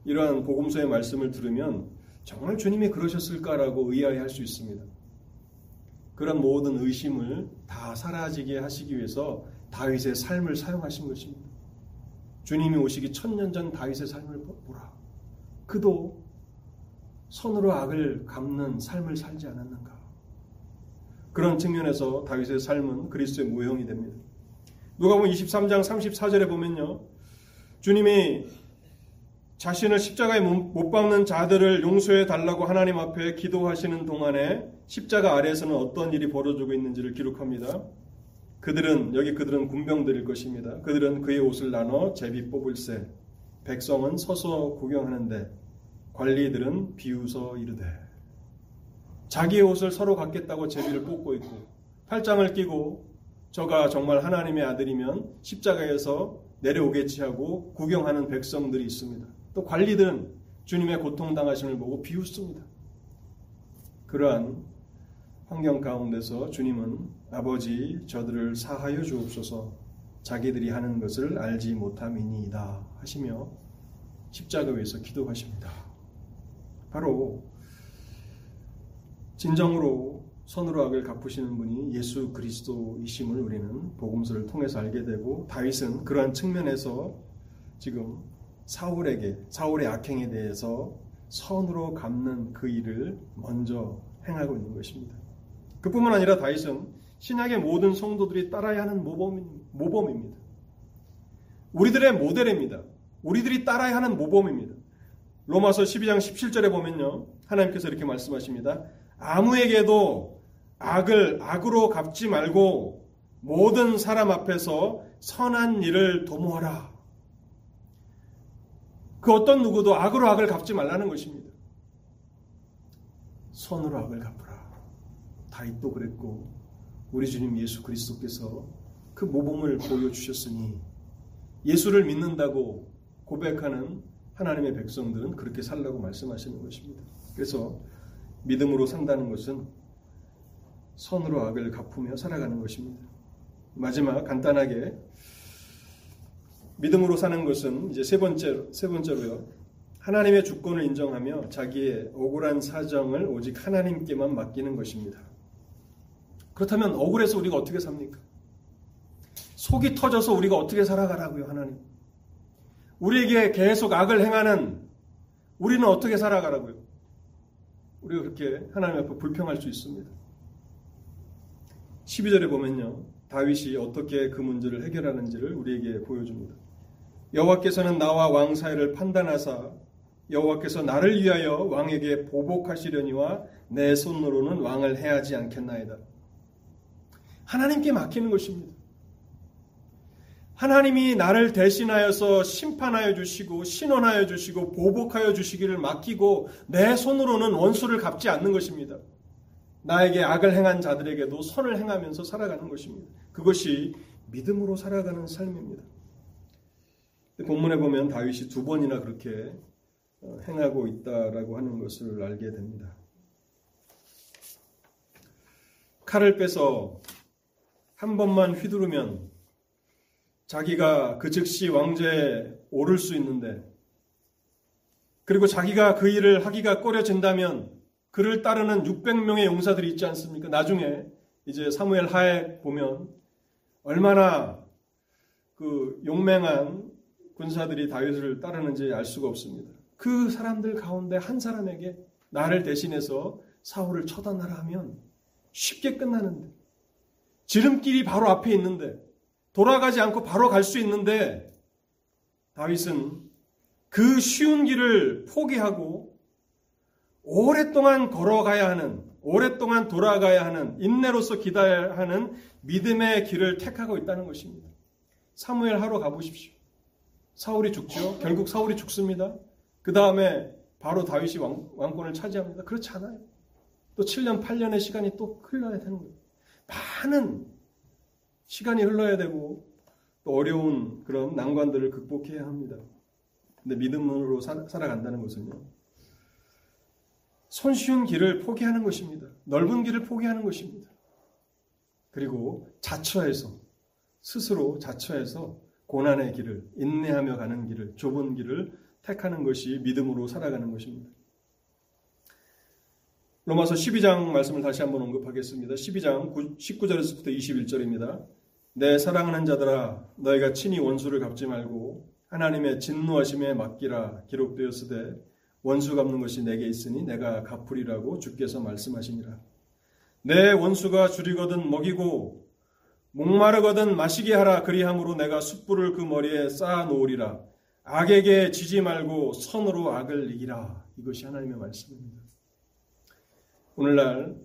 이러한 복음서의 말씀을 들으면 정말 주님이 그러셨을까라고 의아해할 수 있습니다. 그런 모든 의심을 다 사라지게 하시기 위해서 다윗의 삶을 사용하신 것입니다. 주님이 오시기 천년 전 다윗의 삶을 보라. 그도 손으로 악을 갚는 삶을 살지 않았는가? 그런 측면에서 다윗의 삶은 그리스도의 모형이 됩니다. 누가복음 23장 34절에 보면요. 주님이 자신을 십자가에 못 박는 자들을 용서해 달라고 하나님 앞에 기도하시는 동안에 십자가 아래에서는 어떤 일이 벌어지고 있는지를 기록합니다. 그들은 여기 그들은 군병들일 것입니다. 그들은 그의 옷을 나눠 제비 뽑을세 백성은 서서 구경하는데 관리들은 비웃어 이르되 자기의 옷을 서로 갖겠다고 제비를 뽑고 있고 팔짱을 끼고 저가 정말 하나님의 아들이면 십자가에서 내려오겠지 하고 구경하는 백성들이 있습니다. 또 관리들은 주님의 고통당하심을 보고 비웃습니다. 그러한 환경 가운데서 주님은 아버지 저들을 사하여 주옵소서 자기들이 하는 것을 알지 못함이니이다 하시며 십자가 위에서 기도하십니다. 바로 진정으로 선으로 악을 갚으시는 분이 예수 그리스도이심을 우리는 복음서를 통해서 알게 되고 다윗은 그러한 측면에서 지금 사울에게 사울의 악행에 대해서 선으로 갚는 그 일을 먼저 행하고 있는 것입니다. 그뿐만 아니라 다윗은 신약의 모든 성도들이 따라야 하는 모범, 입니다 우리들의 모델입니다. 우리들이 따라야 하는 모범입니다. 로마서 12장 17절에 보면요. 하나님께서 이렇게 말씀하십니다. 아무에게도 악을 악으로 갚지 말고 모든 사람 앞에서 선한 일을 도모하라. 그 어떤 누구도 악으로 악을 갚지 말라는 것입니다. 선으로 악을 갚으라. 다윗도 그랬고 우리 주님 예수 그리스도께서 그 모범을 보여주셨으니 예수를 믿는다고 고백하는 하나님의 백성들은 그렇게 살라고 말씀하시는 것입니다. 그래서 믿음으로 산다는 것은 선으로 악을 갚으며 살아가는 것입니다. 마지막 간단하게 믿음으로 사는 것은 이제 세 번째 세 번째로요. 하나님의 주권을 인정하며 자기의 억울한 사정을 오직 하나님께만 맡기는 것입니다. 그렇다면 억울해서 우리가 어떻게 삽니까? 속이 터져서 우리가 어떻게 살아가라고요, 하나님? 우리에게 계속 악을 행하는 우리는 어떻게 살아가라고요? 우리가 그렇게 하나님 앞에 불평할 수 있습니다. 12절에 보면요. 다윗이 어떻게 그 문제를 해결하는지를 우리에게 보여줍니다. 여호와께서는 나와 왕 사이를 판단하사 여호와께서 나를 위하여 왕에게 보복하시려니와 내 손으로는 왕을 해하지 않겠나이다. 하나님께 맡기는 것입니다. 하나님이 나를 대신하여서 심판하여 주시고 신원하여 주시고 보복하여 주시기를 맡기고 내 손으로는 원수를 갚지 않는 것입니다. 나에게 악을 행한 자들에게도 선을 행하면서 살아가는 것입니다. 그것이 믿음으로 살아가는 삶입니다. 본문에 보면 다윗이 두 번이나 그렇게 어, 행하고 있다라고 하는 것을 알게 됩니다. 칼을 빼서 한 번만 휘두르면 자기가 그 즉시 왕제에 오를 수 있는데 그리고 자기가 그 일을 하기가 꺼려진다면 그를 따르는 600명의 용사들이 있지 않습니까? 나중에 이제 사무엘 하에 보면 얼마나 그 용맹한 군사들이 다윗을 따르는지 알 수가 없습니다. 그 사람들 가운데 한 사람에게 나를 대신해서 사울을 처단하라 하면 쉽게 끝나는데 지름길이 바로 앞에 있는데 돌아가지 않고 바로 갈 수 있는데 다윗은 그 쉬운 길을 포기하고 오랫동안 걸어가야 하는 오랫동안 돌아가야 하는 인내로서 기다려야 하는 믿음의 길을 택하고 있다는 것입니다. 사무엘 하러 가보십시오. 사울이 죽죠. 결국 사울이 죽습니다. 그 다음에 바로 다윗이 왕, 왕권을 차지합니다. 그렇지 않아요. 또 7년, 8년의 시간이 또 흘러야 되는 거예요. 많은 시간이 흘러야 되고 또 어려운 그런 난관들을 극복해야 합니다. 근데 믿음으로 살, 살아간다는 것은요. 손쉬운 길을 포기하는 것입니다. 넓은 길을 포기하는 것입니다. 그리고 자처해서 스스로 자처해서 고난의 길을 인내하며 가는 길을 좁은 길을 택하는 것이 믿음으로 살아가는 것입니다. 로마서 12장 말씀을 다시 한번 언급하겠습니다. 12장 19절에서부터 21절입니다. 내 사랑하는 자들아 너희가 친히 원수를 갚지 말고 하나님의 진노하심에 맡기라 기록되었으되 원수 갚는 것이 내게 있으니 내가 갚으리라고 주께서 말씀하시니라. 내 원수가 줄이거든 먹이고 목마르거든 마시게 하라 그리함으로 내가 숯불을 그 머리에 쌓아 놓으리라. 악에게 지지 말고 선으로 악을 이기라. 이것이 하나님의 말씀입니다. 오늘날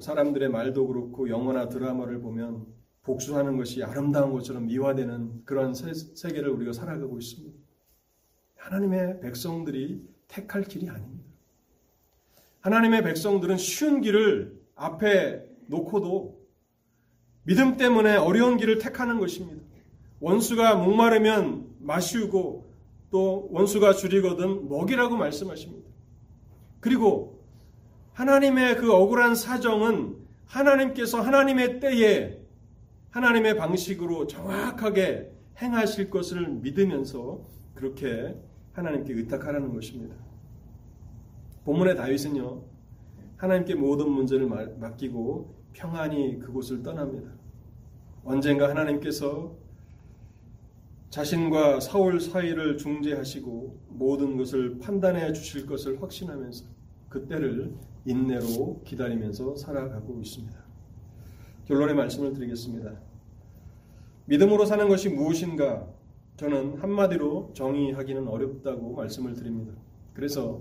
사람들의 말도 그렇고 영화나 드라마를 보면 복수하는 것이 아름다운 것처럼 미화되는 그런 세계를 우리가 살아가고 있습니다. 하나님의 백성들이 택할 길이 아닙니다. 하나님의 백성들은 쉬운 길을 앞에 놓고도 믿음 때문에 어려운 길을 택하는 것입니다. 원수가 목마르면 마시우고 또 원수가 줄이거든 먹이라고 말씀하십니다. 그리고 하나님의 그 억울한 사정은 하나님께서 하나님의 때에 하나님의 방식으로 정확하게 행하실 것을 믿으면서 그렇게 하나님께 의탁하라는 것입니다. 본문의 다윗은요, 하나님께 모든 문제를 맡기고 평안히 그곳을 떠납니다. 언젠가 하나님께서 자신과 사울 사이를 중재하시고 모든 것을 판단해 주실 것을 확신하면서 그때를 인내로 기다리면서 살아가고 있습니다. 결론의 말씀을 드리겠습니다. 믿음으로 사는 것이 무엇인가? 저는 한마디로 정의하기는 어렵다고 말씀을 드립니다. 그래서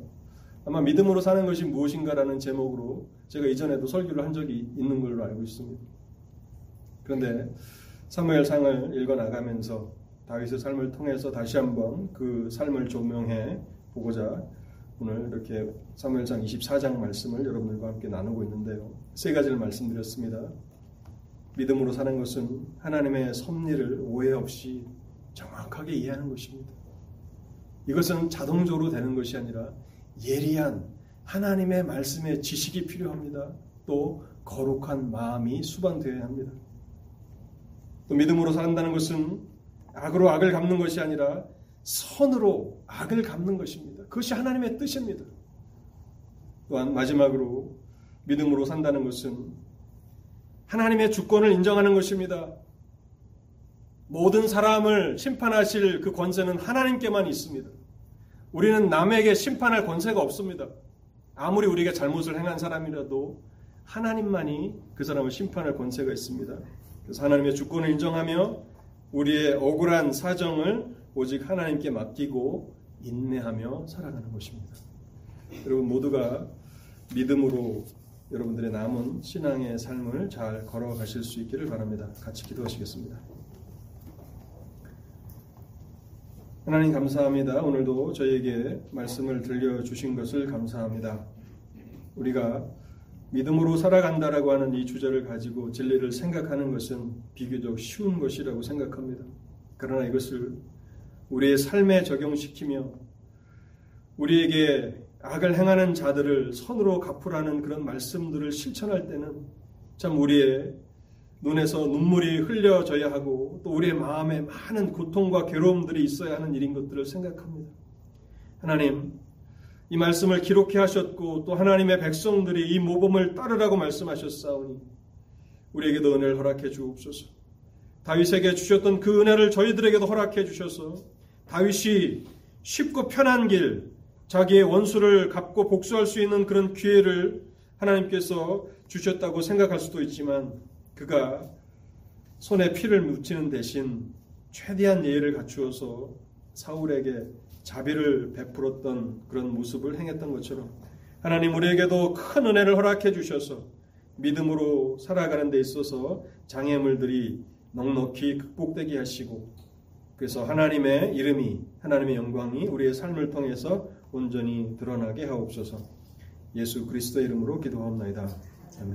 아마 믿음으로 사는 것이 무엇인가라는 제목으로 제가 이전에도 설교를 한 적이 있는 걸로 알고 있습니다. 그런데 사무엘 상을 읽어 나가면서 다윗의 삶을 통해서 다시 한번 그 삶을 조명해 보고자 오늘 이렇게 사무엘상 24장 말씀을 여러분들과 함께 나누고 있는데요. 세 가지를 말씀드렸습니다. 믿음으로 사는 것은 하나님의 섭리를 오해 없이 정확하게 이해하는 것입니다. 이것은 자동적으로 되는 것이 아니라 예리한 하나님의 말씀의 지식이 필요합니다. 또 거룩한 마음이 수반되어야 합니다. 또 믿음으로 산다는 것은 악으로 악을 갚는 것이 아니라 선으로 악을 갚는 것입니다. 그것이 하나님의 뜻입니다. 또한 마지막으로 믿음으로 산다는 것은 하나님의 주권을 인정하는 것입니다. 모든 사람을 심판하실 그 권세는 하나님께만 있습니다. 우리는 남에게 심판할 권세가 없습니다. 아무리 우리가 잘못을 행한 사람이라도 하나님만이 그 사람을 심판할 권세가 있습니다. 그래서 하나님의 주권을 인정하며 우리의 억울한 사정을 오직 하나님께 맡기고 인내하며 살아가는 것입니다. 여러분 모두가 믿음으로 여러분들의 남은 신앙의 삶을 잘 걸어가실 수 있기를 바랍니다. 같이 기도하시겠습니다. 하나님 감사합니다. 오늘도 저희에게 말씀을 들려주신 것을 감사합니다. 우리가 믿음으로 살아간다라고 하는 이 주제를 가지고 진리를 생각하는 것은 비교적 쉬운 것이라고 생각합니다. 그러나 이것을 우리의 삶에 적용시키며 우리에게 악을 행하는 자들을 선으로 갚으라는 그런 말씀들을 실천할 때는 참 우리의 눈에서 눈물이 흘려져야 하고 또 우리의 마음에 많은 고통과 괴로움들이 있어야 하는 일인 것들을 생각합니다. 하나님, 이 말씀을 기록해 하셨고 또 하나님의 백성들이 이 모범을 따르라고 말씀하셨사오니 우리에게도 은혜를 허락해 주옵소서. 다윗에게 주셨던 그 은혜를 저희들에게도 허락해 주셔서 다윗이 쉽고 편한 길, 자기의 원수를 갚고 복수할 수 있는 그런 기회를 하나님께서 주셨다고 생각할 수도 있지만 그가 손에 피를 묻히는 대신 최대한 예의를 갖추어서 사울에게 자비를 베풀었던 그런 모습을 행했던 것처럼 하나님 우리에게도 큰 은혜를 허락해 주셔서 믿음으로 살아가는 데 있어서 장애물들이 넉넉히 극복되게 하시고 그래서 하나님의 이름이 하나님의 영광이 우리의 삶을 통해서 온전히 드러나게 하옵소서. 예수 그리스도의 이름으로 기도합니다.